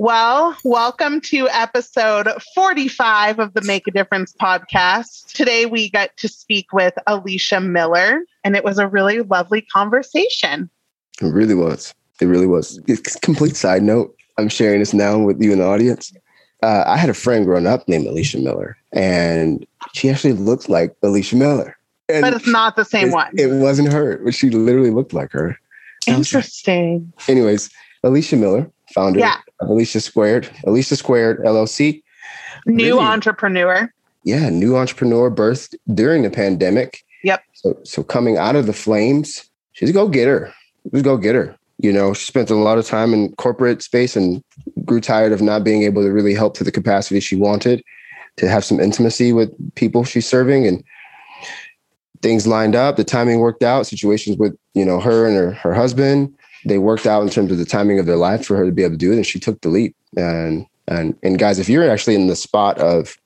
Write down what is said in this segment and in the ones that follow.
Well, welcome to episode 45 of the Make a Difference podcast. Today we got to speak with Alicia Miller, and it was a really lovely conversation. It really was. It really was. It's complete side note. I'm sharing this now with you in the audience. Uh, I had a friend growing up named Alicia Miller, and she actually looked like Alicia Miller. And but it's not the same it, one. It wasn't her, but she literally looked like her. Interesting. Like, anyways, Alicia Miller, founder yeah. of Alicia Squared, Alicia Squared LLC. New really, entrepreneur. Yeah, new entrepreneur birthed during the pandemic. Yep. So, so coming out of the flames, she's a go getter. She's a go getter. You know, she spent a lot of time in corporate space and grew tired of not being able to really help to the capacity she wanted to have some intimacy with people she's serving and things lined up the timing worked out situations with you know her and her, her husband they worked out in terms of the timing of their life for her to be able to do it and she took the leap. And and and guys if you're actually in the spot of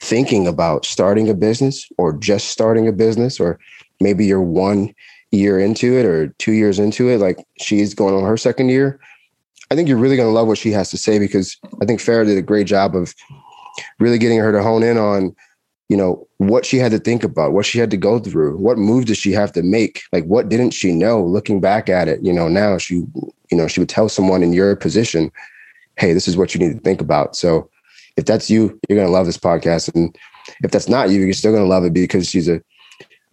thinking about starting a business or just starting a business or maybe you're one year into it or two years into it like she's going on her second year i think you're really going to love what she has to say because i think farah did a great job of really getting her to hone in on you know what she had to think about what she had to go through what move does she have to make? Like what didn't she know? Looking back at it you know now she you know she would tell someone in your position hey this is what you need to think about. So if that's you you're going to love this podcast. And if that's not you you're still going to love it because she's a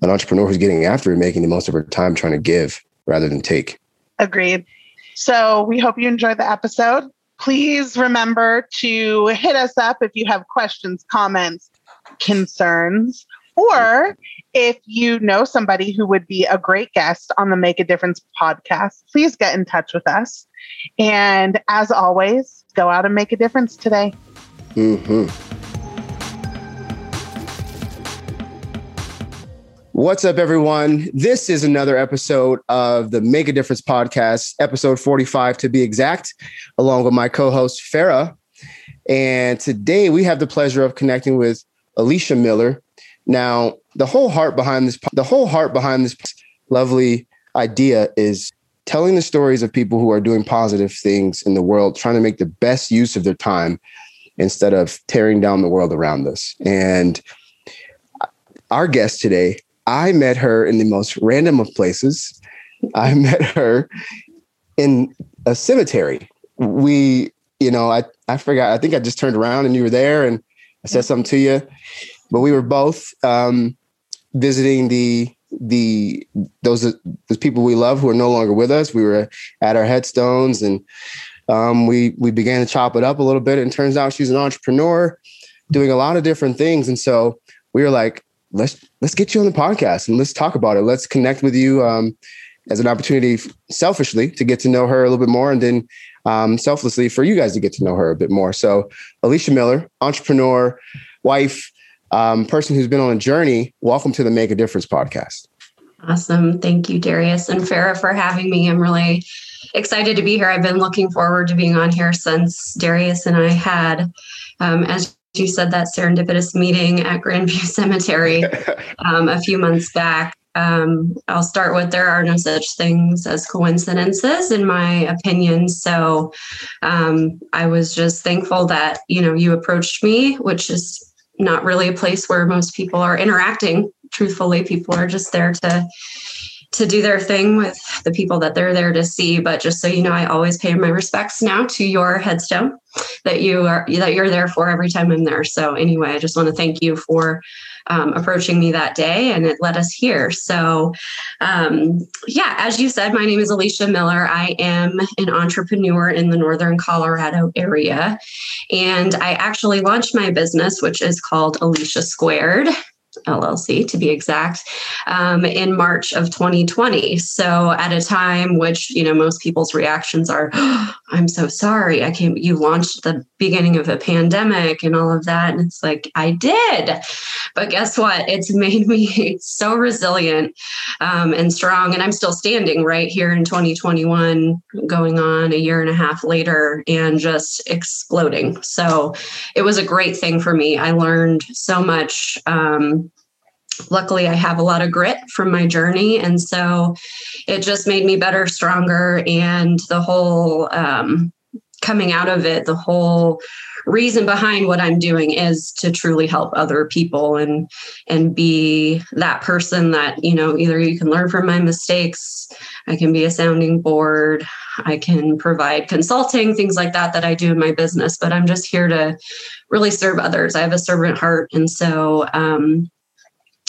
an entrepreneur who's getting after it making the most of her time trying to give rather than take. Agreed. So we hope you enjoyed the episode. Please remember to hit us up if you have questions comments concerns, or if you know somebody who would be a great guest on the Make a Difference podcast, please get in touch with us. And as always, go out and make a difference today. Mm-hmm. What's up, everyone? This is another episode of the Make a Difference podcast, episode 45 to be exact, along with my co host, Farah. And today we have the pleasure of connecting with Alicia Miller. Now, the whole heart behind this, the whole heart behind this lovely idea is telling the stories of people who are doing positive things in the world, trying to make the best use of their time instead of tearing down the world around us. And our guest today, I met her in the most random of places. I met her in a cemetery. We, you know, I, I forgot, I think I just turned around and you were there and I said something to you, but we were both um, visiting the the those those people we love who are no longer with us. We were at our headstones, and um, we we began to chop it up a little bit. And turns out she's an entrepreneur, doing a lot of different things. And so we were like, let's let's get you on the podcast and let's talk about it. Let's connect with you um, as an opportunity, selfishly, to get to know her a little bit more, and then um, selflessly for you guys to get to know her a bit more. So, Alicia Miller, entrepreneur, wife, um, person who's been on a journey. Welcome to the Make a Difference podcast. Awesome. Thank you, Darius and Farah, for having me. I'm really excited to be here. I've been looking forward to being on here since Darius and I had, um, as you said, that serendipitous meeting at Grandview Cemetery um, a few months back. Um, I'll start with there are no such things as coincidences, in my opinion. So um, I was just thankful that you know you approached me, which is not really a place where most people are interacting. Truthfully, people are just there to to do their thing with the people that they're there to see. But just so you know, I always pay my respects now to your headstone that you are that you're there for every time I'm there. So anyway, I just want to thank you for um, approaching me that day, and it led us here. So um, yeah, as you said, my name is Alicia Miller. I am an entrepreneur in the Northern Colorado area, and I actually launched my business, which is called Alicia Squared. LLC to be exact, um, in March of 2020. So at a time which, you know, most people's reactions are, oh, I'm so sorry. I can't, you launched the beginning of a pandemic and all of that. And it's like, I did. But guess what? It's made me so resilient um, and strong. And I'm still standing right here in 2021, going on a year and a half later and just exploding. So it was a great thing for me. I learned so much. Um, luckily i have a lot of grit from my journey and so it just made me better stronger and the whole um, coming out of it, the whole reason behind what I'm doing is to truly help other people and and be that person that, you know, either you can learn from my mistakes, I can be a sounding board, I can provide consulting, things like that that I do in my business, but I'm just here to really serve others. I have a servant heart and so um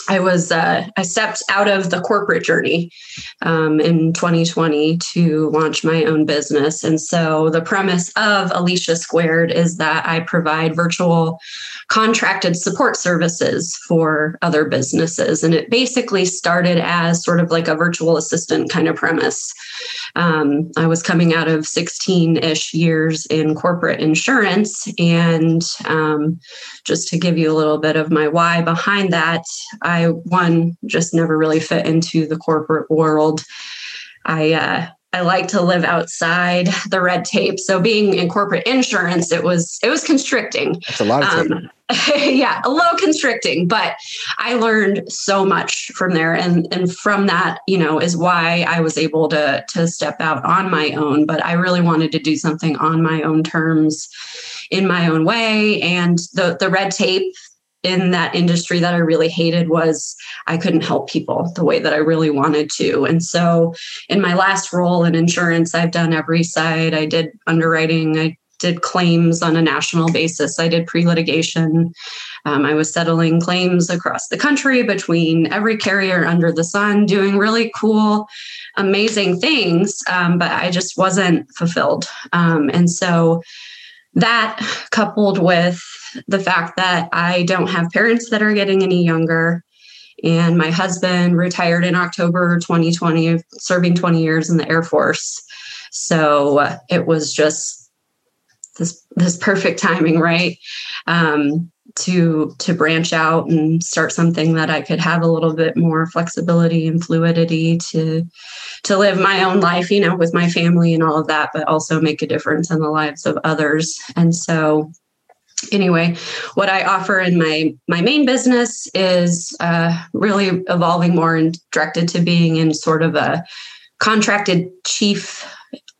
I was uh, I stepped out of the corporate journey um, in 2020 to launch my own business, and so the premise of Alicia Squared is that I provide virtual contracted support services for other businesses, and it basically started as sort of like a virtual assistant kind of premise. Um, I was coming out of 16 ish years in corporate insurance, and um, just to give you a little bit of my why behind that, I one just never really fit into the corporate world. I uh, I like to live outside the red tape. So being in corporate insurance, it was it was constricting. That's a lot of um, yeah, a little constricting, but I learned so much from there, and and from that, you know, is why I was able to to step out on my own. But I really wanted to do something on my own terms, in my own way, and the the red tape in that industry that I really hated was I couldn't help people the way that I really wanted to. And so in my last role in insurance, I've done every side. I did underwriting, I did claims on a national basis, I did pre litigation. Um, I was settling claims across the country between every carrier under the sun, doing really cool, amazing things. Um, but I just wasn't fulfilled. Um, and so that coupled with the fact that I don't have parents that are getting any younger. And my husband retired in October 2020, serving 20 years in the Air Force. So it was just this this perfect timing, right? Um, to to branch out and start something that I could have a little bit more flexibility and fluidity to to live my own life, you know, with my family and all of that, but also make a difference in the lives of others. And so anyway what i offer in my my main business is uh, really evolving more and directed to being in sort of a contracted chief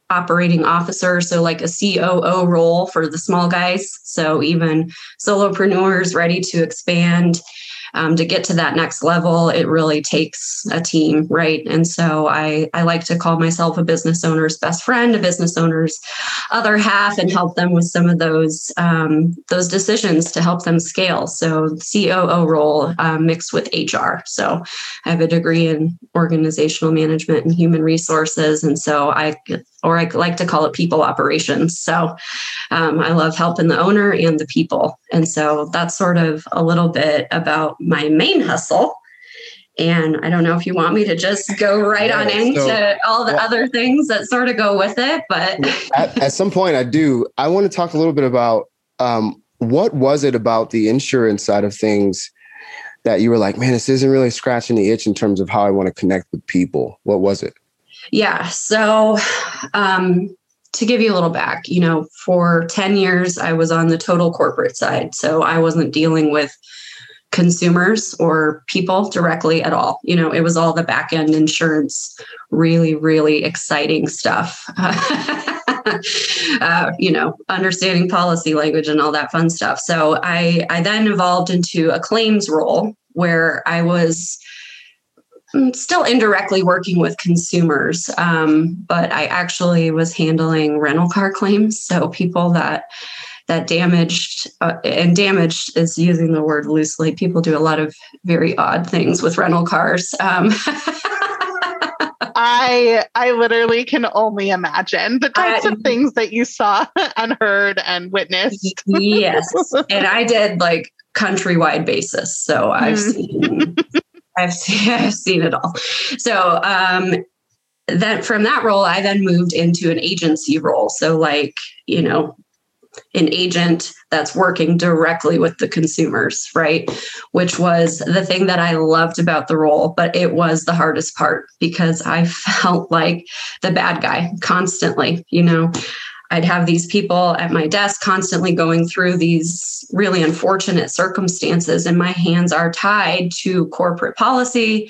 operating officer. So like a coo role for the small guys. So even solopreneurs ready to expand um, to get to that next level, it really takes a team, right? And so I, I like to call myself a business owner's best friend, a business owner's other half, and help them with some of those um, those decisions to help them scale. So COO role um, mixed with HR. So I have a degree in organizational management and human resources, and so I or I like to call it people operations. So um, I love helping the owner and the people. And so that's sort of a little bit about my main hustle. And I don't know if you want me to just go right on into so, all the well, other things that sort of go with it, but at, at, some point I do. I want to talk a little bit about um, what was it about the insurance side of things that you were like, man, this isn't really scratching the itch in terms of how I want to connect with people. What was it? Yeah. So, um, to give you a little back, you know, for 10 years, I was on the total corporate side. So I wasn't dealing with consumers or people directly at all. You know, it was all the back end insurance, really, really exciting stuff. uh, you know, understanding policy language and all that fun stuff. So I, I then evolved into a claims role where I was Mm, still indirectly working with consumers, um, but I actually was handling rental car claims. So people that that damaged uh, and damaged is using the word loosely. People do a lot of very odd things with rental cars. Um, I I literally can only imagine the types of things that you saw and heard and witnessed. yes, and I did like countrywide basis, so I've mm. seen I've seen, I've seen it all. So um, then from that role, I then moved into an agency role. So like, you know, an agent that's working directly with the consumers, right? Which was the thing that I loved about the role, but it was the hardest part because I felt like the bad guy constantly, you know. I'd have these people at my desk constantly going through these really unfortunate circumstances, and my hands are tied to corporate policy,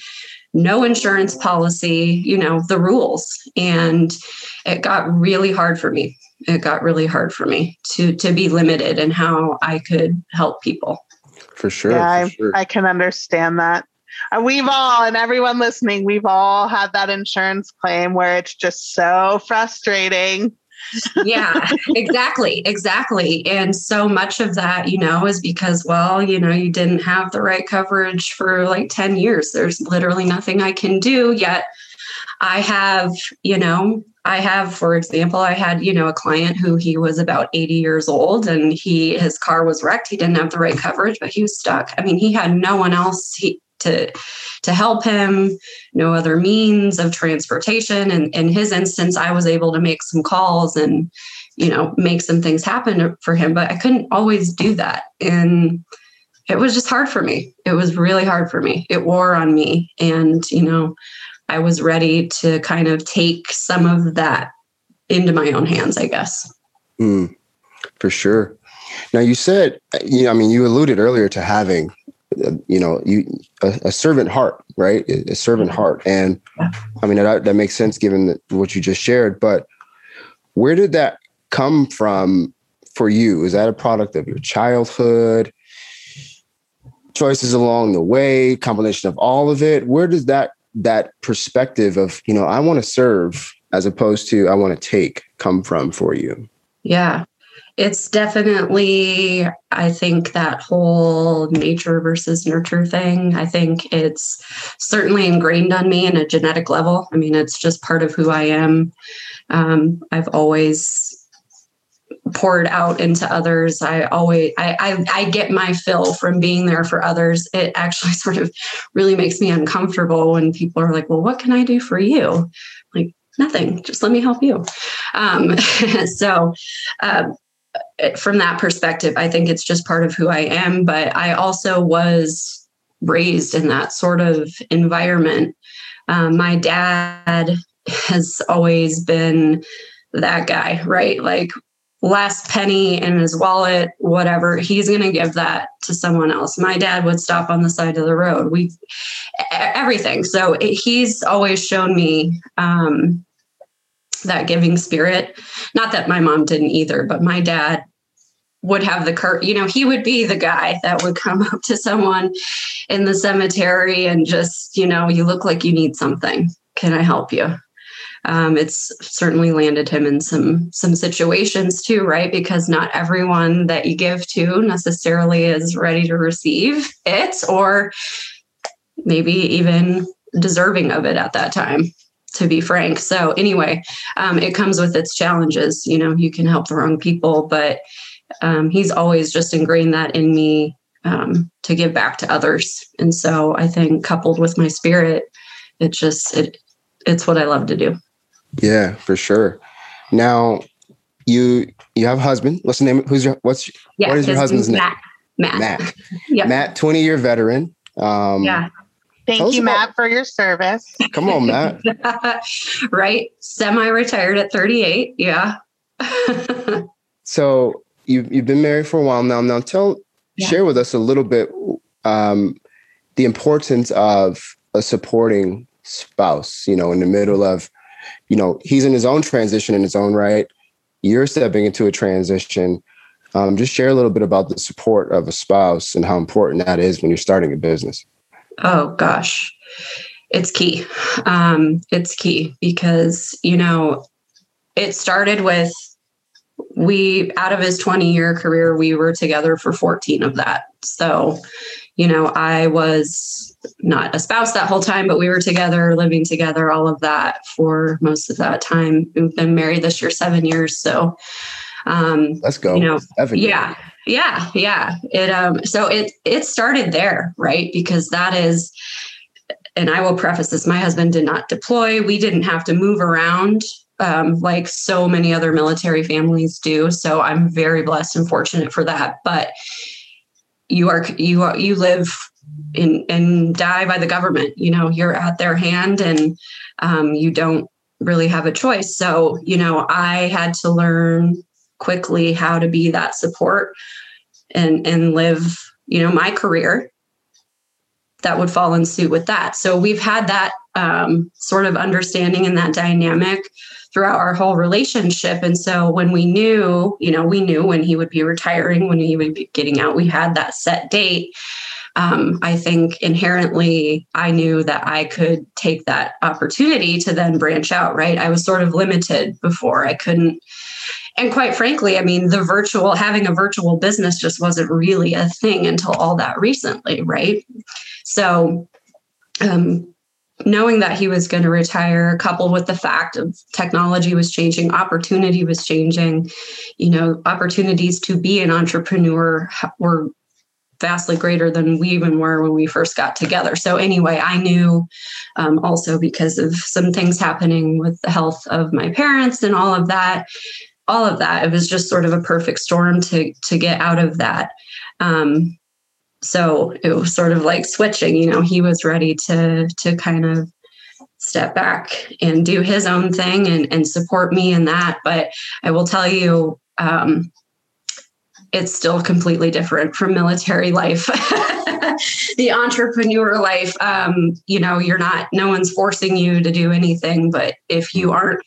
no insurance policy, you know, the rules. And it got really hard for me. It got really hard for me to to be limited in how I could help people. For sure. Yeah, for sure. I, I can understand that. And we've all, and everyone listening, we've all had that insurance claim where it's just so frustrating. yeah, exactly. Exactly. And so much of that, you know, is because, well, you know, you didn't have the right coverage for like 10 years. There's literally nothing I can do. Yet I have, you know, I have, for example, I had, you know, a client who he was about 80 years old and he his car was wrecked. He didn't have the right coverage, but he was stuck. I mean, he had no one else he, to to help him, no other means of transportation. And in his instance, I was able to make some calls and, you know, make some things happen for him, but I couldn't always do that. And it was just hard for me. It was really hard for me. It wore on me. And, you know, I was ready to kind of take some of that into my own hands, I guess. Mm, for sure. Now you said, you know, I mean, you alluded earlier to having, uh, you know, you a, a servant heart, right? A, servant heart, and Yeah. I mean that that makes sense given that, what you just shared. But where did that come from for you? Is that a product of your childhood? Choices along the way, combination of all of it. Where does that that perspective of you know I want to serve as opposed to I want to take come from for you? Yeah. It's definitely, I think, that whole nature versus nurture thing. I think it's certainly ingrained on me in a genetic level. I mean, it's just part of who I am. Um, I've always poured out into others. I always, I, I, I get my fill from being there for others. It actually sort of really makes me uncomfortable when people are like, well, what can I do for you? Like, nothing, just let me help you. Um, so, um, from that perspective, I think it's just part of who I am. But I also was raised in that sort of environment. Um, my dad has always been that guy, right? Like last penny in his wallet, whatever, he's going to give that to someone else. My dad would stop on the side of the road. We, everything. So it, he's always shown me, um, that giving spirit. Not that my mom didn't either, but my dad would have the cur you know he would be the guy that would come up to someone in the cemetery and just you know you look like you need something can i help you um, it's certainly landed him in some some situations too right? Because not everyone that you give to necessarily is ready to receive it or maybe even deserving of it at that time to be frank. So anyway um, it comes with its challenges. You know you can help the wrong people but um, he's always just ingrained that in me um, to give back to others. And so i think coupled with my spirit it just it it's what i love to do Yeah, for sure. Now, you you have a husband. What's the name? Who's your what's yeah What is your his husband's name? matt matt, Matt? Yep. Matt, twenty year veteran. Um, yeah Thank Tell us you, about- Matt, for your service. Come on, Matt. right semi-retired at 38 yeah So you you've been married for a while now. Now tell Yeah. share with us a little bit um, the importance of a supporting spouse. You know, in the middle of, you know, he's in his own transition in his own right. You're stepping into a transition. Um, just share a little bit about the support of a spouse and how important that is when you're starting a business. Oh gosh, it's key. Um, it's key because you know it started with we out of his 20 year career we were together for 14 of that so you know i was not a spouse that whole time but we were together living together all of that for most of that time. We've been married this year seven years so um Let's go. you know Seven years. yeah yeah yeah. It um so it it started there right? Because that is and i will preface this my husband did not deploy. We didn't have to move around um, like so many other military families do. So i'm very blessed and fortunate for that. But you are you are you live in and die by the government you know you're at their hand and um, you don't really have a choice so you know i had to learn quickly how to be that support and and live you know my career that would fall in suit with that. So we've had that um, sort of understanding and that dynamic throughout our whole relationship. And so when we knew, you know, we knew when he would be retiring, when he would be getting out, we had that set date. Um, I think inherently I knew that I could take that opportunity to then branch out, right? I was sort of limited before. I couldn't and quite frankly, I mean, the virtual, having a virtual business just wasn't really a thing until all that recently, right? So, um, knowing that he was going to retire, coupled with the fact of technology was changing, opportunity was changing, you know, opportunities to be an entrepreneur were vastly greater than we even were when we first got together. So, anyway, I knew um, also because of some things happening with the health of my parents and all of that all of that. It was just sort of a perfect storm to to get out of that. Um, so it was sort of like switching. You know, he was ready to to kind of step back and do his own thing and and support me in that. But I will tell you. Um, it's still completely different from military life. the entrepreneur life, um, you know, you're not, no one's forcing you to do anything. But if you aren't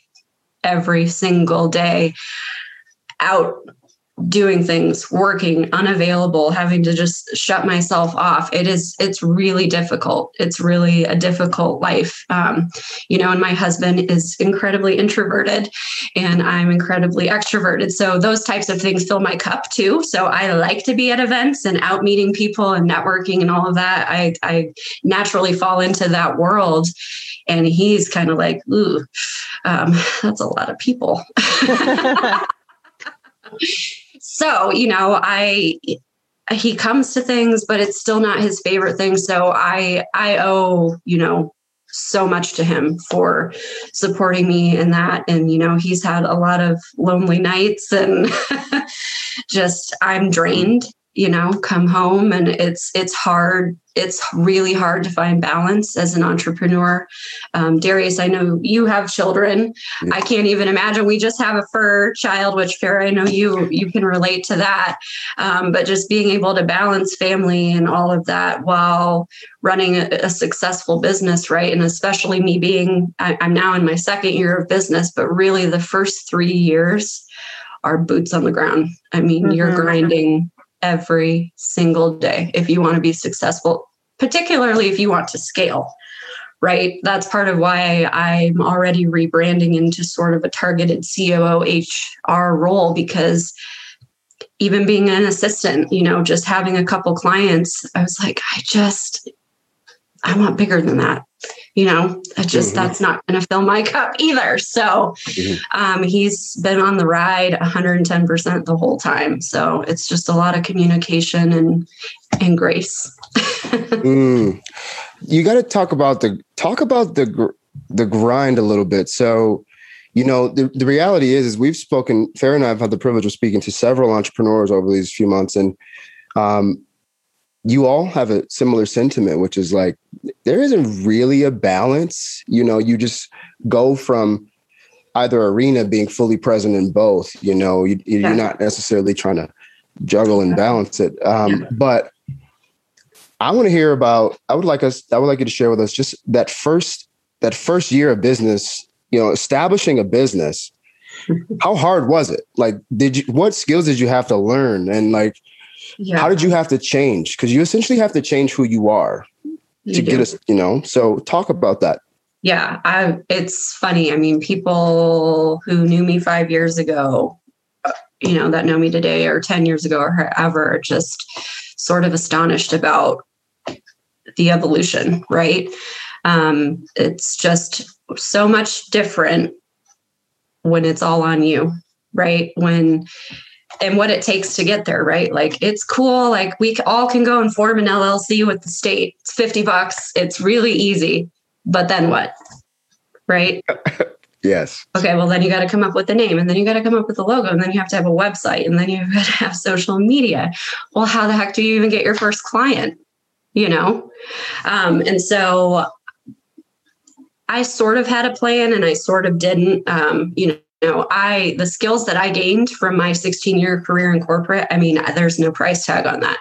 every single day out doing things working unavailable having to just shut myself off. It is it's really difficult. It's really a difficult life. Um, you know and my husband is incredibly introverted and i'm incredibly extroverted. So those types of things fill my cup too. So i like to be at events and out meeting people and networking and all of that. I i naturally fall into that world and he's kind of like ooh um, that's a lot of people so you know i he comes to things but it's still not his favorite thing. So i i owe you know so much to him for supporting me in that. And you know he's had a lot of lonely nights and just i'm drained you know come home and it's it's hard it's really hard to find balance as an entrepreneur. Um, darius i know you have children. Yeah. i can't even imagine. We just have a fur child which Farah i know you you can relate to that. Um, but just being able to balance family and all of that while running a, a successful business right? And especially me being I, i'm now in my second year of business but really the first three years are boots on the ground. I mean mm-hmm. you're grinding every single day if you want to be successful, particularly if you want to scale, right? That's part of why I'm already rebranding into sort of a targeted COO HR role because even being an assistant, you know, just having a couple clients, I was like, I just, I want bigger than that you know that just mm-hmm. that's not going to fill my cup either so mm-hmm. um, he's been on the ride 110% the whole time so it's just a lot of communication and and grace mm. you got to talk about the talk about the the grind a little bit so you know the, the reality is is we've spoken Farah and i've had the privilege of speaking to several entrepreneurs over these few months and um, you all have a similar sentiment, which is like there isn't really a balance. You know, you just go from either arena being fully present in both. You know, you, are yeah. not necessarily trying to juggle and balance it. Um, yeah. But I want to hear about. I would like us. I would like you to share with us just that first that first year of business. You know, establishing a business. How hard was it? Like, did you? What skills did you have to learn? And like, yeah. how did you have to change? Because you essentially have to change who you are you to do. get us, you know. So talk about that. Yeah, I, it's funny. I mean, people who knew me five years ago, uh, you know, that know me today or 10 years ago or however, just sort of astonished about the evolution, right? Um, it's just so much different when it's all on you, right? When and what it takes to get there, right? Like it's cool. Like we all can go and form an LLC with the state. It's 50 bucks. It's really easy. But then what? Right? yes. Okay, well then you got to come up with the name and then you got to come up with the logo and then you have to have a website and then you've got to have social media. Well, how the heck do you even get your first client? You know? Um, and so I sort of had a plan and I sort of didn't. Um, you know, know, I the skills that I gained from my 16 year career in corporate, I mean, there's no price tag on that.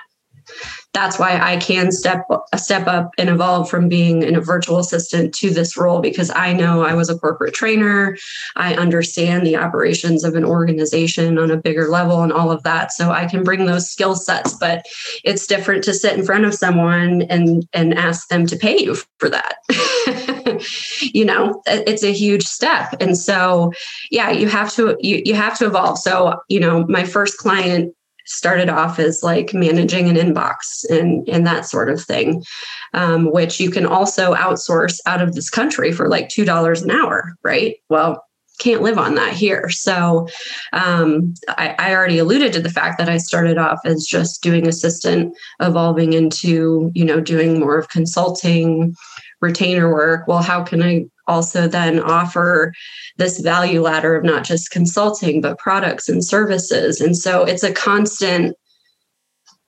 that's why I can step a step up and evolve from being in a virtual assistant to this role because I know I was a corporate trainer. I understand the operations of an organization on a bigger level and all of that. So I can bring those skill sets, but it's different to sit in front of someone and and ask them to pay you for that. you know, it's a huge step. And so yeah, you have to you, you have to evolve. So, you know, my first client started off as like managing an inbox and and that sort of thing um, which you can also outsource out of this country for like two dollars an hour right well can't live on that here so um, I, I already alluded to the fact that i started off as just doing assistant evolving into you know doing more of consulting retainer work well how can i also then offer this value ladder of not just consulting, but products and services. And so it's a constant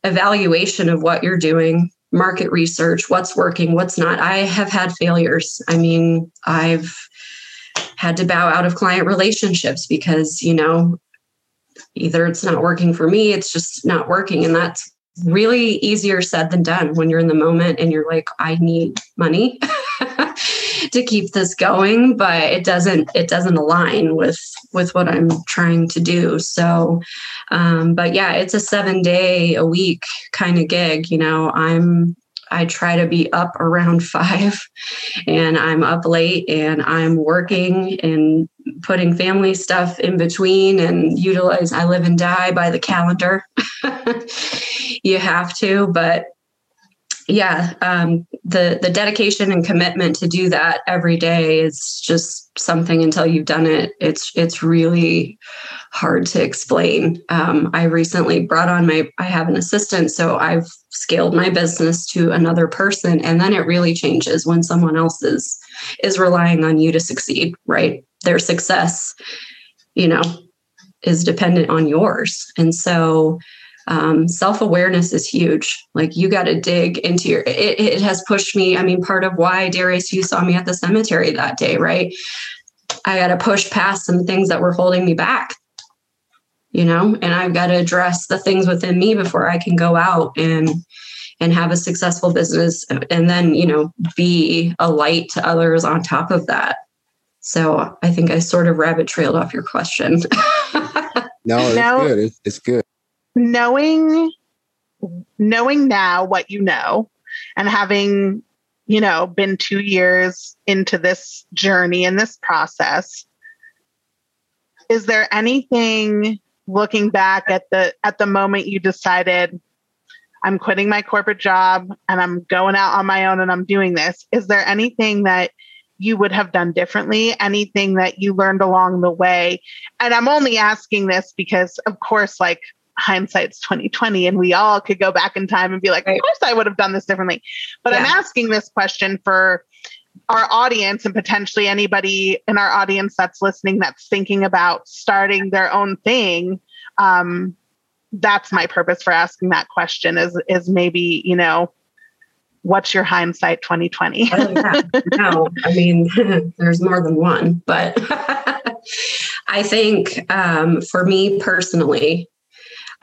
evaluation of what you're doing, market research, what's working, what's not. I have had failures. I mean, I've had to bow out of client relationships because, you know, either it's not working for me, it's just not working. And that's really easier said than done when you're in the moment and you're like, I need money. to keep this going but it doesn't it doesn't align with with what i'm trying to do so um but yeah it's a seven day a week kind of gig you know i'm I try to be up around five and I'm up late and I'm working and putting family stuff in between and utilize I live and die by the calendar. you have to, but yeah, um, the the dedication and commitment to do that every day is just something. Until you've done it, it's it's really hard to explain. Um, I recently brought on my I have an assistant, so I've scaled my business to another person, and then it really changes when someone else is is relying on you to succeed. Right, their success, you know, is dependent on yours, and so um, self-awareness is huge. Like you got to dig into your it, it has pushed me i mean part of why darius you saw me at the cemetery that day right? I got to push past some things that were holding me back you know? And i've got to address the things within me before i can go out and and have a successful business and then you know be a light to others on top of that. So i think i sort of rabbit trailed off your question. No it's no. good. It's, it's good knowing knowing now what you know and having you know been 2 years into this journey and this process is there anything looking back at the at the moment you decided I'm quitting my corporate job and I'm going out on my own and I'm doing this is there anything that you would have done differently? Anything that you learned along the way? And I'm only asking this because of course like hindsight's 2020 and we all could go back in time and be like, of course I would have done this differently. But yeah. I'm asking this question for our audience and potentially anybody in our audience that's listening that's thinking about starting their own thing. Um, that's my purpose for asking that question is is maybe, you know, what's your hindsight 2020? oh, yeah. No, I mean, there's more than one, but I think um, for me personally,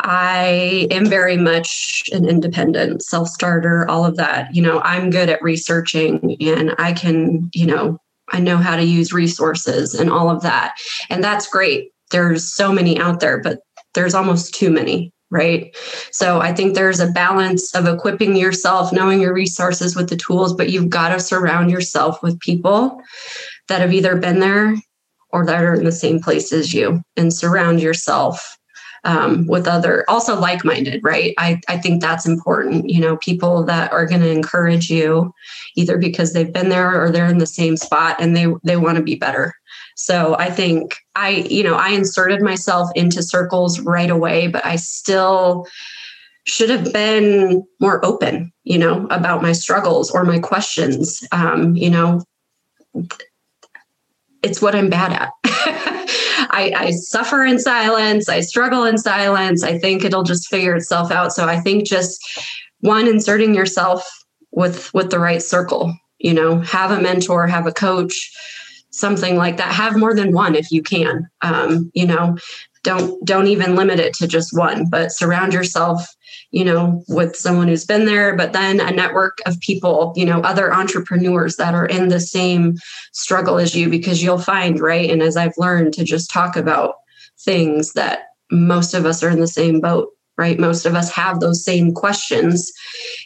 I am very much an independent self starter, all of that. You know, I'm good at researching and I can, you know, I know how to use resources and all of that. And that's great. There's so many out there, but there's almost too many, right? So I think there's a balance of equipping yourself, knowing your resources with the tools, but you've got to surround yourself with people that have either been there or that are in the same place as you and surround yourself um, with other also like-minded right? I, I think that's important you know people that are going to encourage you either because they've been there or they're in the same spot and they they want to be better. So i think i you know i inserted myself into circles right away but i still should have been more open you know about my struggles or my questions. Um, you know it's what i'm bad at I, I suffer in silence. I struggle in silence. I think it'll just figure itself out. So I think just one, inserting yourself with with the right circle. You know, have a mentor, have a coach, something like that. Have more than one if you can. Um, you know, don't don't even limit it to just one, but surround yourself you know, with someone who's been there, but then a network of people, you know, other entrepreneurs that are in the same struggle as you, because you'll find, right? And as I've learned to just talk about things that most of us are in the same boat, right? Most of us have those same questions.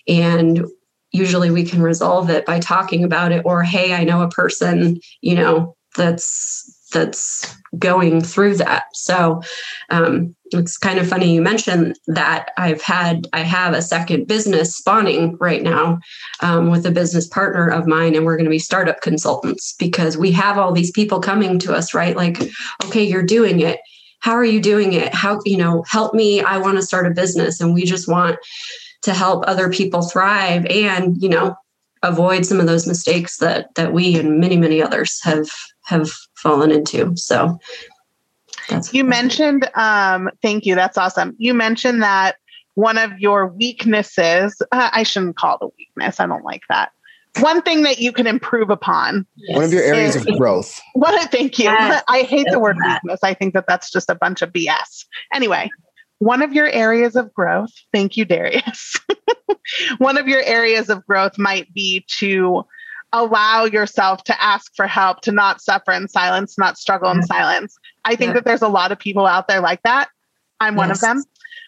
And usually we can resolve it by talking about it or hey i know a person you know that's that's going through that. So um, it's kind of funny you mentioned that i've had i have a second business spawning right now um, with a business partner of mine and we're going to be startup consultants because we have all these people coming to us right? Like okay you're doing it. How are you doing it? How you know help me. I want to start a business and we just want to help other people thrive and you know avoid some of those mistakes that that we and many many others have have fallen into. So that's you mentioned um thank you that's awesome. You mentioned that one of your weaknesses uh, i shouldn't call it a weakness i don't like that. One thing that you can improve upon yes. one of your areas is, of growth. Well thank you. Yes. i hate the word that. weakness. I think that that's just a bunch of bs anyway one of your areas of growth, thank you, Darius. one of your areas of growth might be to allow yourself to ask for help, to not suffer in silence, not struggle in silence. I think yeah. that there's a lot of people out there like that. I'm yes. one of them.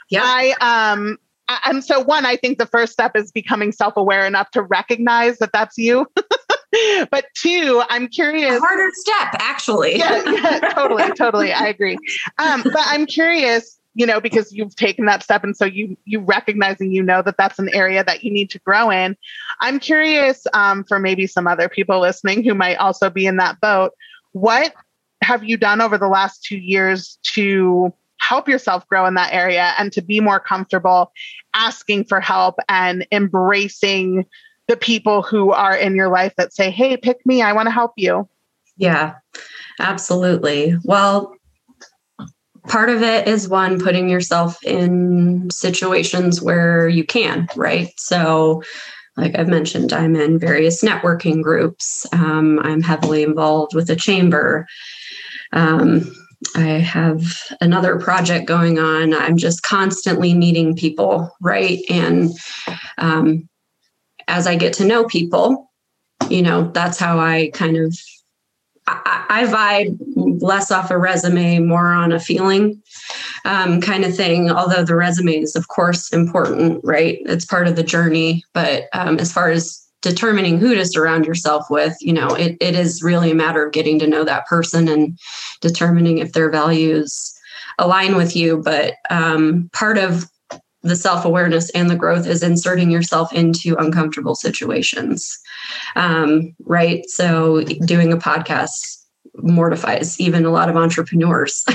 Yeah. I um and so one, I think the first step is becoming self-aware enough to recognize that that's you. but two, I'm curious. A harder step, actually. yeah, yeah, totally, totally. I agree. Um, but I'm curious you know because you've taken that step. And so you you recognizing you know that that's an area that you need to grow in. I'm curious um, for maybe some other people listening who might also be in that boat what have you done over the last two years to help yourself grow in that area and to be more comfortable asking for help and embracing the people who are in your life that say hey pick me. I want to help you. Yeah absolutely. Well part of it is one putting yourself in situations where you can right? So like i've mentioned i'm in various networking groups. Um, i'm heavily involved with a chamber. Um, i have another project going on. I'm just constantly meeting people right? And um, as i get to know people you know that's how i kind of I, I vibe less off a resume, more on a feeling um, kind of thing. Although the resume is, of course, important, right? It's part of the journey. But um, as far as determining who to surround yourself with, you know, it, it is really a matter of getting to know that person and determining if their values align with you. But um, part of the self awareness and the growth is inserting yourself into uncomfortable situations. Um, right. So, doing a podcast mortifies even a lot of entrepreneurs.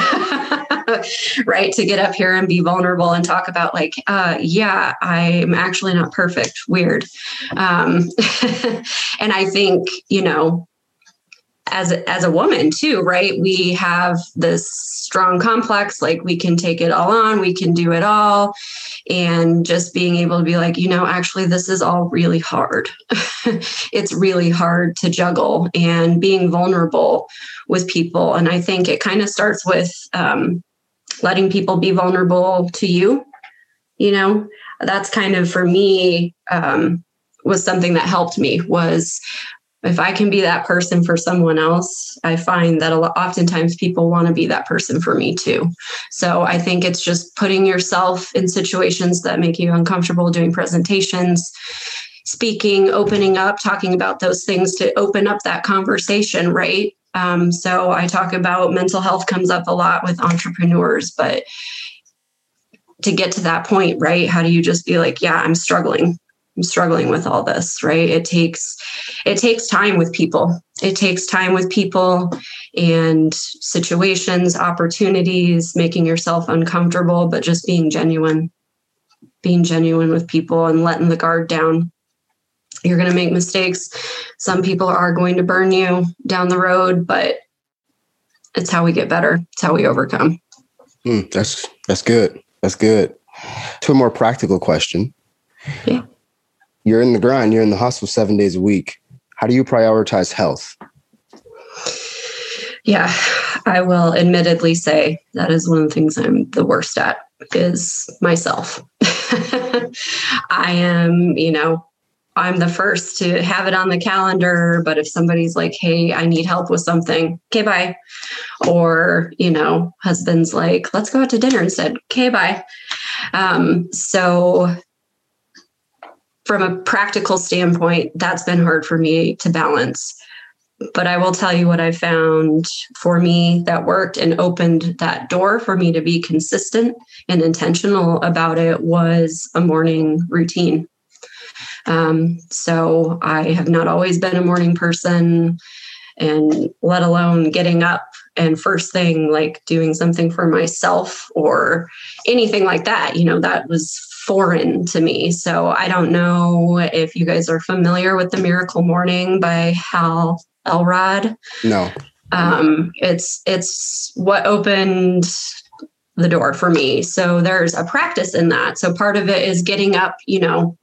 right to get up here and be vulnerable and talk about like uh, yeah i'm actually not perfect weird um, and i think you know as as a woman too right? We have this strong complex like we can take it all on we can do it all. And just being able to be like you know actually this is all really hard. It's really hard to juggle and being vulnerable with people. And i think it kind of starts with um, letting people be vulnerable to you you know? That's kind of for me um, was something that helped me was if I can be that person for someone else, I find that a lot, oftentimes people want to be that person for me too. So I think it's just putting yourself in situations that make you uncomfortable doing presentations, speaking, opening up, talking about those things to open up that conversation, right? Um, so I talk about mental health comes up a lot with entrepreneurs, but to get to that point, right? How do you just be like, yeah, I'm struggling. Struggling with all this, right? It takes it takes time with people. It takes time with people and situations, opportunities, making yourself uncomfortable, but just being genuine. Being genuine with people and letting the guard down. You're going to make mistakes. Some people are going to burn you down the road, but it's how we get better. It's how we overcome. Mm, that's that's good. That's good. To a more practical question. Yeah you're in the grind, you're in the hustle seven days a week. How do you prioritize health? Yeah, I will admittedly say that is one of the things I'm the worst at is myself. I am, you know, I'm the first to have it on the calendar. But if somebody's like, hey, I need help with something, okay, bye. Or, you know, husband's like, let's go out to dinner instead, okay, bye. Um, so, from a practical standpoint, that's been hard for me to balance. But I will tell you what I found for me that worked and opened that door for me to be consistent and intentional about it was a morning routine. Um, so I have not always been a morning person, and let alone getting up and first thing like doing something for myself or anything like that. You know, that was foreign to me. So I don't know if you guys are familiar with The Miracle Morning by Hal Elrod. No. Um, it's it's what opened the door for me. So there's a practice in that. So part of it is getting up, you know,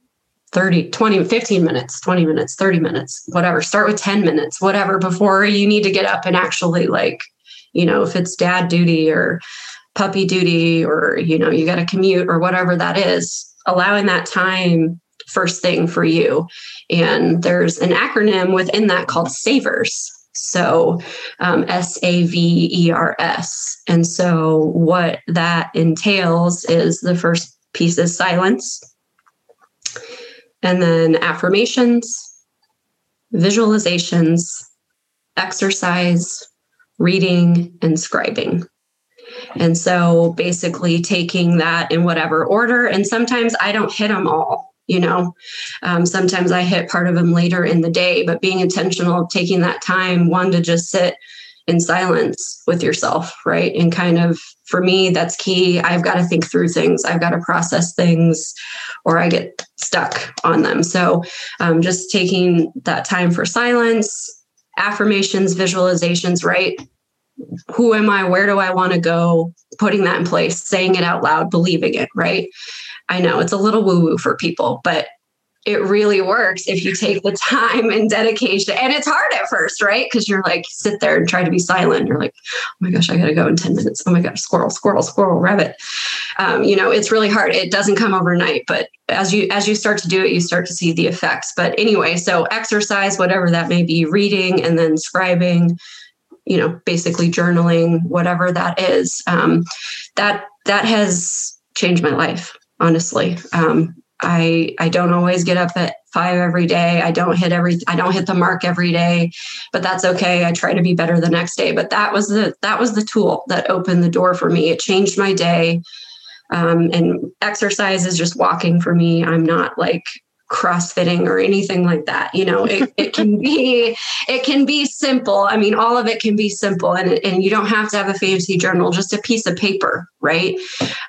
30, 20, 15 minutes, 20 minutes, 30 minutes, whatever. Start with 10 minutes, whatever, before you need to get up and actually like, you know, if it's dad duty or puppy duty or, you know, you got to commute or whatever that is, allowing that time first thing for you. And there's an acronym within that called SAVERS. So um, S A V E R S. And so what that entails is the first piece is silence and then affirmations, visualizations, exercise, reading, and scribing. And so basically taking that in whatever order. And sometimes I don't hit them all, you know. Um, sometimes I hit part of them later in the day, but being intentional, taking that time, one to just sit in silence with yourself, right? And kind of for me, that's key. I've got to think through things, I've got to process things, or I get stuck on them. So um, just taking that time for silence, affirmations, visualizations, right? Who am I? Where do I want to go? Putting that in place, saying it out loud, believing it, right? I know it's a little woo woo for people, but it really works if you take the time and dedication. And it's hard at first, right? Because you're like, sit there and try to be silent. You're like, oh my gosh, I got to go in 10 minutes. Oh my gosh, squirrel, squirrel, squirrel, rabbit. Um, you know, it's really hard. It doesn't come overnight, but as you as you start to do it, you start to see the effects. But anyway, so exercise, whatever that may be, reading and then scribing, you know, basically journaling, whatever that is, um, that that has changed my life honestly. Um, I I don't always get up at five every day. I don't hit every I don't hit the mark every day, but that's okay. I try to be better the next day. But that was the that was the tool that opened the door for me. It changed my day. Um, and exercise is just walking for me. I'm not like crossfitting or anything like that you know it, it can be it can be simple. I mean all of it can be simple and, and you don't have to have a fancy journal just a piece of paper right?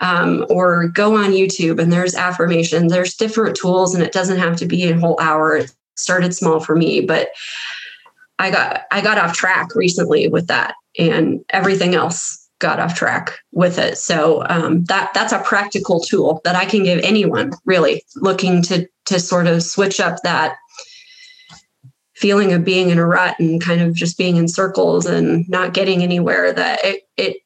Um, or go on youtube and there's affirmation there's different tools and it doesn't have to be a whole hour. It started small for me but i got i got off track recently with that and everything else got off track with it. So um, that that's a practical tool that I can give anyone really looking to to sort of switch up that feeling of being in a rut and kind of just being in circles and not getting anywhere. That it it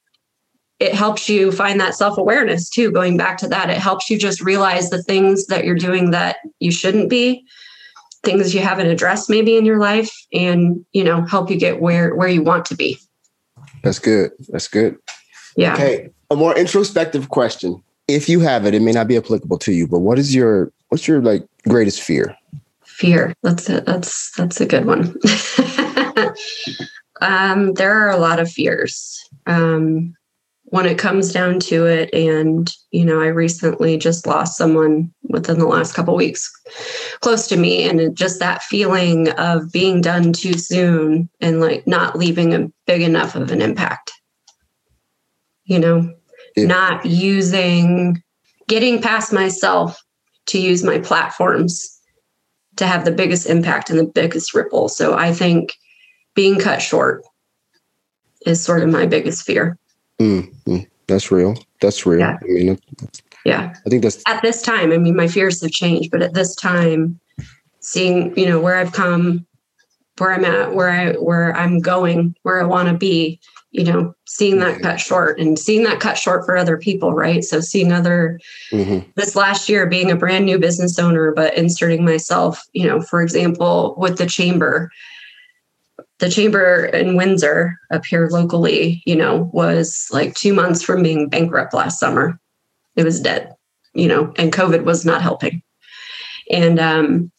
it helps you find that self-awareness too going back to that it helps you just realize the things that you're doing that you shouldn't be things you haven't addressed maybe in your life and you know help you get where where you want to be that's good. That's good. Yeah. Okay. A more introspective question. If you have it, it may not be applicable to you, but what is your what's your like greatest fear? Fear. That's a, that's that's a good one. um, there are a lot of fears. Um, when it comes down to it and you know i recently just lost someone within the last couple weeks close to me and just that feeling of being done too soon and like not leaving a big enough of an impact. You know yeah. not using getting past myself to use my platforms to have the biggest impact and the biggest ripple. So i think being cut short is sort of my biggest fear Mm-hmm. That's real. That's real. Yeah. I mean, yeah. I think that's at this time. I mean, my fears have changed, but at this time, seeing you know where I've come, where I'm at, where I where I'm going, where I want to be, you know, seeing that cut short and seeing that cut short for other people, right? So seeing other mm-hmm. this last year being a brand new business owner, but inserting myself, you know, for example, with the chamber. The chamber in Windsor up here locally, you know, was like two months from being bankrupt last summer. It was dead, you know, and COVID was not helping. And um,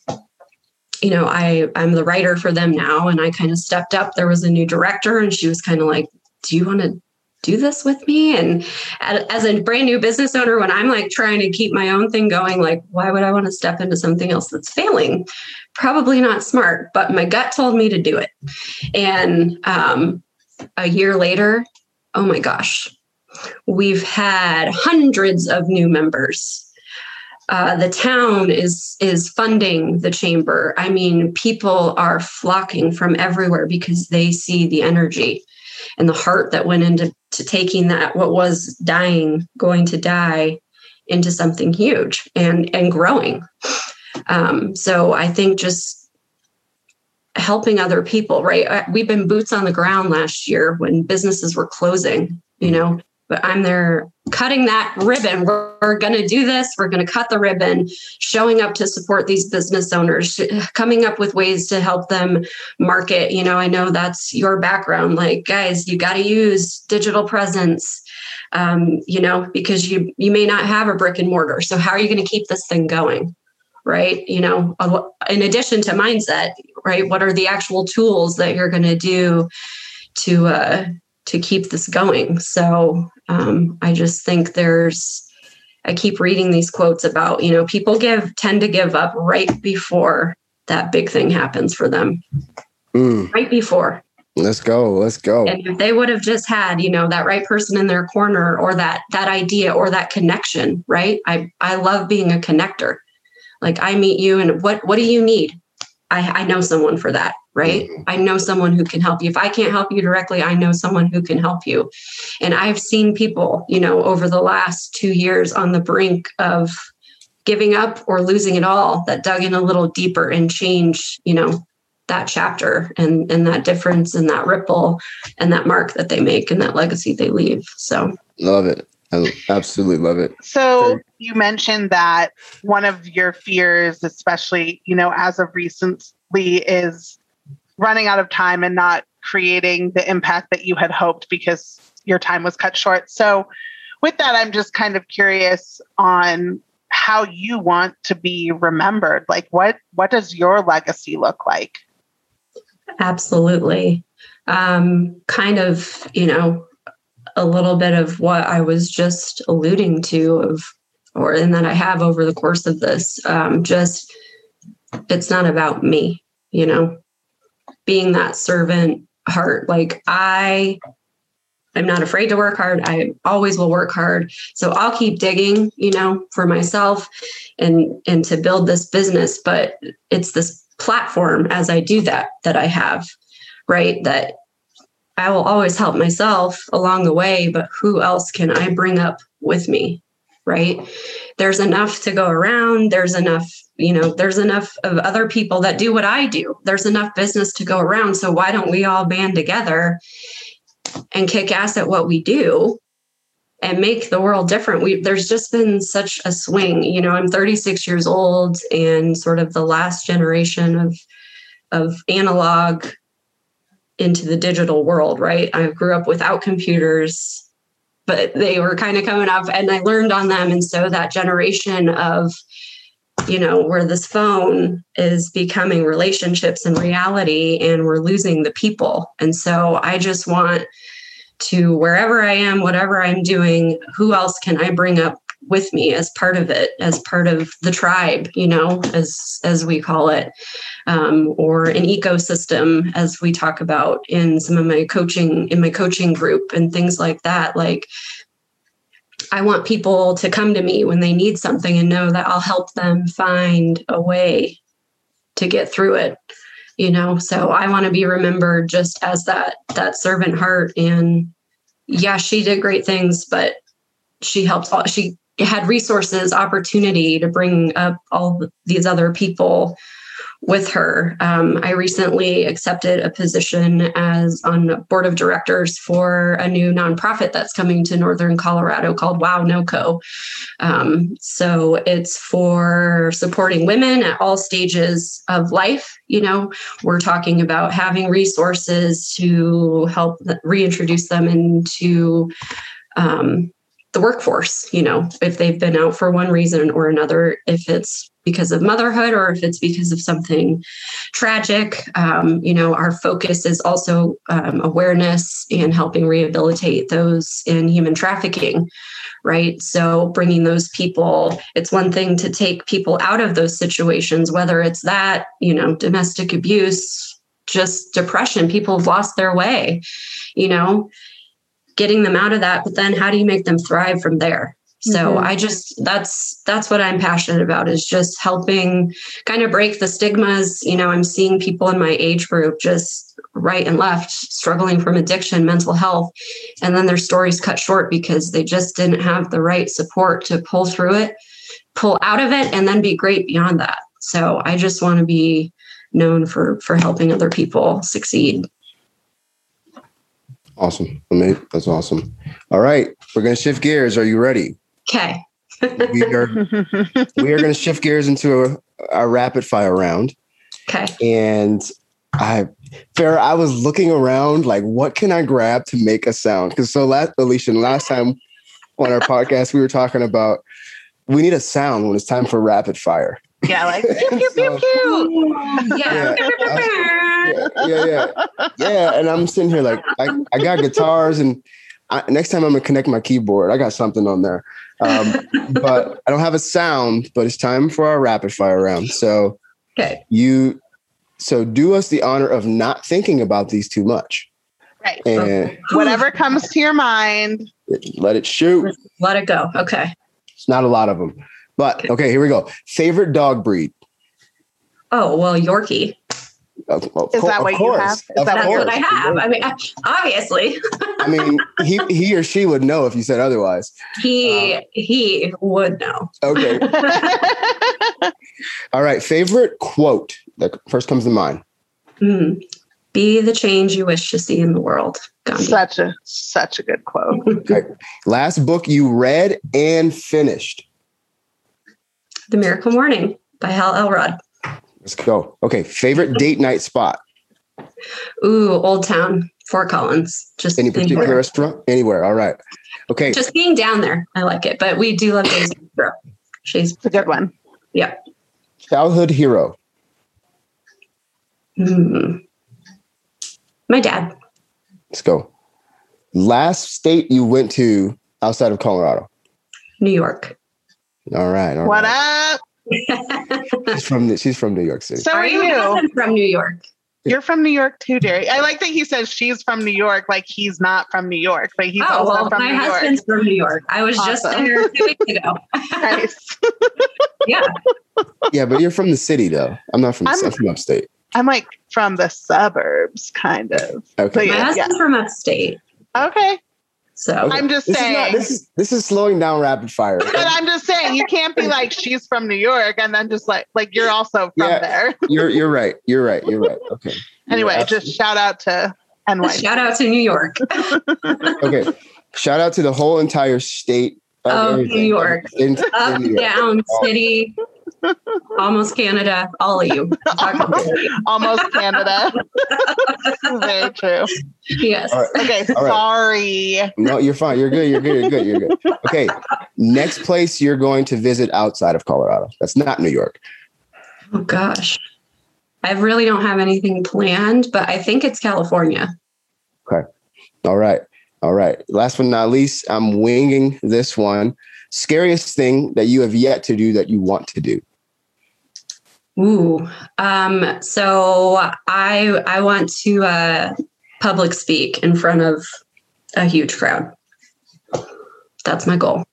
you know, I I'm the writer for them now, and I kind of stepped up. There was a new director, and she was kind of like, "Do you want to do this with me?" And as a brand new business owner, when I'm like trying to keep my own thing going, like, why would I want to step into something else that's failing? Probably not smart, but my gut told me to do it. And um, a year later, oh my gosh, we've had hundreds of new members uh, the town is is funding the chamber. I mean, people are flocking from everywhere because they see the energy and the heart that went into to taking that what was dying, going to die, into something huge and and growing. Um, so I think just helping other people, right? Uh, we've been boots on the ground last year when businesses were closing. You know, but I'm there cutting that ribbon. We're, we're going to do this. We're going to cut the ribbon, showing up to support these business owners, coming up with ways to help them market. You know, I know that's your background. Like, guys, you got to use digital presence. Um, you know, because you you may not have a brick and mortar. So how are you going to keep this thing going? Right. You know, in addition to mindset, right? What are the actual tools that you're going to do to uh, to keep this going. So um, I just think there's, I keep reading these quotes about, you know, people give, tend to give up right before that big thing happens for them. Mm. Right before. Let's go. Let's go. And if they would have just had, you know, that right person in their corner or that that idea or that connection, right? I I love being a connector. Like I meet you and what what do you need? I, I know someone for that, right? Mm-hmm. I know someone who can help you. If I can't help you directly, I know someone who can help you. And I've seen people, you know, over the last two years on the brink of giving up or losing it all that dug in a little deeper and changed, you know, that chapter and and that difference and that ripple and that mark that they make and that legacy they leave. So love it. I absolutely love it. So you mentioned that one of your fears, especially, you know, as of recently, is running out of time and not creating the impact that you had hoped because your time was cut short. So with that, I'm just kind of curious on how you want to be remembered. Like what what does your legacy look like? Absolutely. Um, kind of, you know, a little bit of what I was just alluding to of or and that I have over the course of this. Um, just it's not about me, you know, being that servant heart. Like I I'm not afraid to work hard. I always will work hard. So I'll keep digging, you know, for myself and and to build this business, but it's this platform as I do that that I have, right? That I will always help myself along the way, but who else can I bring up with me? Right. There's enough to go around. There's enough, you know, there's enough of other people that do what I do. There's enough business to go around. So why don't we all band together and kick ass at what we do and make the world different. We there's just been such a swing. You know, I'm 36 years old and sort of the last generation of of analog into the digital world, right? I grew up without computers, but they were kind of coming up and I learned on them. And so that generation of, you know, where this phone is becoming relationships and reality and we're losing the people. And so I just want to wherever I am, whatever I'm doing, who else can I bring up with me as part of it as part of the tribe you know as as we call it um, or an ecosystem as we talk about in some of my coaching in my coaching group and things like that. Like i want people to come to me when they need something and know that i'll help them find a way to get through it you know? So i want to be remembered just as that that servant heart and yeah she did great things but she helped all she had resources, opportunity to bring up all these other people with her. Um, I recently accepted a position as on board of directors for a new nonprofit that's coming to Northern Colorado called Wow No Co. Um, so it's for supporting women at all stages of life. You know, we're talking about having resources to help reintroduce them into um, the workforce, you know, if they've been out for one reason or another, if it's because of motherhood or if it's because of something tragic. Um, you know, our focus is also um, awareness and helping rehabilitate those in human trafficking, right? So, bringing those people, it's one thing to take people out of those situations, whether it's that, you know, domestic abuse, just depression, people have lost their way, you know, getting them out of that. But then how do you make them thrive from there? So mm-hmm. I just that's that's what I'm passionate about is just helping kind of break the stigmas. You know, I'm seeing people in my age group just right and left struggling from addiction, mental health, and then their stories cut short because they just didn't have the right support to pull through it, pull out of it, and then be great beyond that. So I just want to be known for for helping other people succeed. Awesome. That's awesome. All right. We're going to shift gears. Are you ready? Okay. we are we are going to shift gears into a, a rapid fire round. Okay. And I, Farah, I was looking around like, what can I grab to make a sound? Because so last, Alicia, last time on our podcast, we were talking about we need a sound when it's time for rapid fire. Yeah, like pew, pew, pew, pew. Yeah. Yeah. yeah, yeah, yeah, yeah. And I'm sitting here like I, I got guitars, and I, next time I'm gonna connect my keyboard. I got something on there. Um, but I don't have a sound, but it's time for our rapid fire round. So okay. you so do us the honor of not thinking about these too much. Right. And whatever comes to your mind. Let it shoot. Let it go. Okay. It's not a lot of them. But okay, here we go. Favorite dog breed? Oh, well, Yorkie. Of, of is that what course. you have? Is of that course. what I have? I mean, obviously. I mean, he he or she would know if you said otherwise. He um, he would know. Okay. All right. Favorite quote that first comes to mind. Mm. Be the change you wish to see in the world. Gandhi. Such a such a good quote. okay. Last book you read and finished. The Miracle Morning by Hal Elrod. Let's go. Okay. Favorite date night spot? Ooh, Old Town, Fort Collins. Just any particular anywhere. restaurant? Anywhere. All right. Okay. Just being down there. I like it. But we do love Days She's a good one. Yeah. Childhood hero. Mm. My dad. Let's go. Last state you went to outside of Colorado? New York. All right. All what right. up? she's from the, she's from New York City. So are you? I'm from New York. You're from New York too, Derry. I like that he says she's from New York, like he's not from New York, but he's oh, also well, from my New husband's York. from New York. I was awesome. just there two weeks ago. nice. yeah. Yeah, but you're from the city, though. I'm not from. I'm, I'm from upstate. I'm like from the suburbs, kind of. Okay. My husband's yeah. from upstate. Okay. So okay. I'm just this saying is not, this is this is slowing down rapid fire. But I'm just saying you can't be like she's from New York and then just like like you're also from yeah, there. you're you're right. You're right. You're right. Okay. Anyway, yeah, just shout out to NY. Shout out to New York. okay. Shout out to the whole entire state of oh, New York. In, Up, in New York. down, city, almost Canada, all of you. almost, almost Canada. Very true. Yes. Right. Okay. All sorry. Right. No, you're fine. You're good. You're good. You're good. You're good. Okay. Next place you're going to visit outside of Colorado. That's not New York. Oh gosh. I really don't have anything planned, but I think it's California. Okay. All right. All right. Last but not least, I'm winging this one. Scariest thing that you have yet to do that you want to do? Ooh. Um, so I I want to uh, public speak in front of a huge crowd. That's my goal.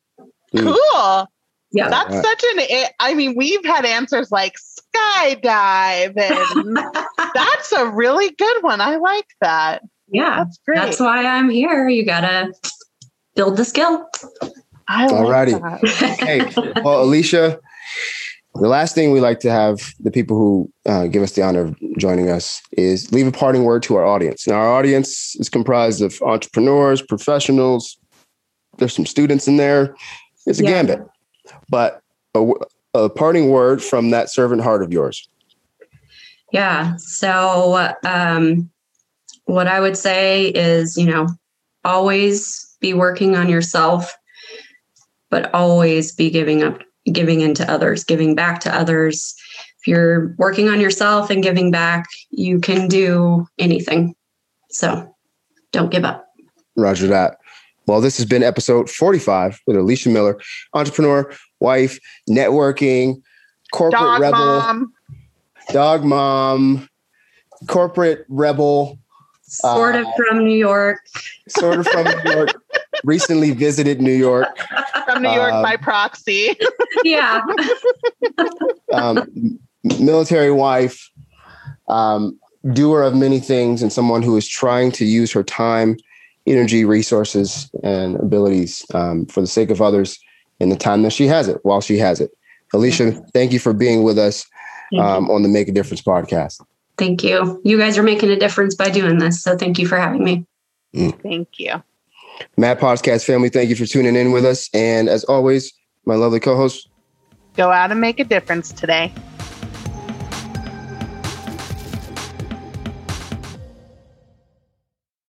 Cool. Yeah. That's right. such an I mean, we've had answers like skydive and that's a really good one. I like that. Yeah. That's great. That's why I'm here. You gotta build the skill. I Alrighty. okay. Well, Alicia, The last thing we like to have the people who uh, give us the honor of joining us is leave a parting word to our audience. Now, our audience is comprised of entrepreneurs, professionals. There's some students in there. It's a yeah. gambit, but a, a parting word from that servant heart of yours. Yeah. So, um, what I would say is, you know, always be working on yourself, but always be giving up, giving into others, giving back to others. If you're working on yourself and giving back, you can do anything. So don't give up. Roger that. Well, this has been episode 45 with Alicia Miller, entrepreneur, wife, networking, corporate rebel. dog rebel, mom. dog mom, corporate rebel, Sort of uh, from New York. Sort of from New York. Recently visited New York. From New York um, by proxy. yeah. um, military wife, um, doer of many things, and someone who is trying to use her time, energy, resources, and abilities um, for the sake of others in the time that she has it, while she has it. Alicia, thank you for being with us um, on the Make a Difference podcast. Thank you. You guys are making a difference by doing this. So thank you for having me. Mm. Thank you. Mad Podcast family, thank you for tuning in with us. And as always, my lovely co host, go out and make a difference today.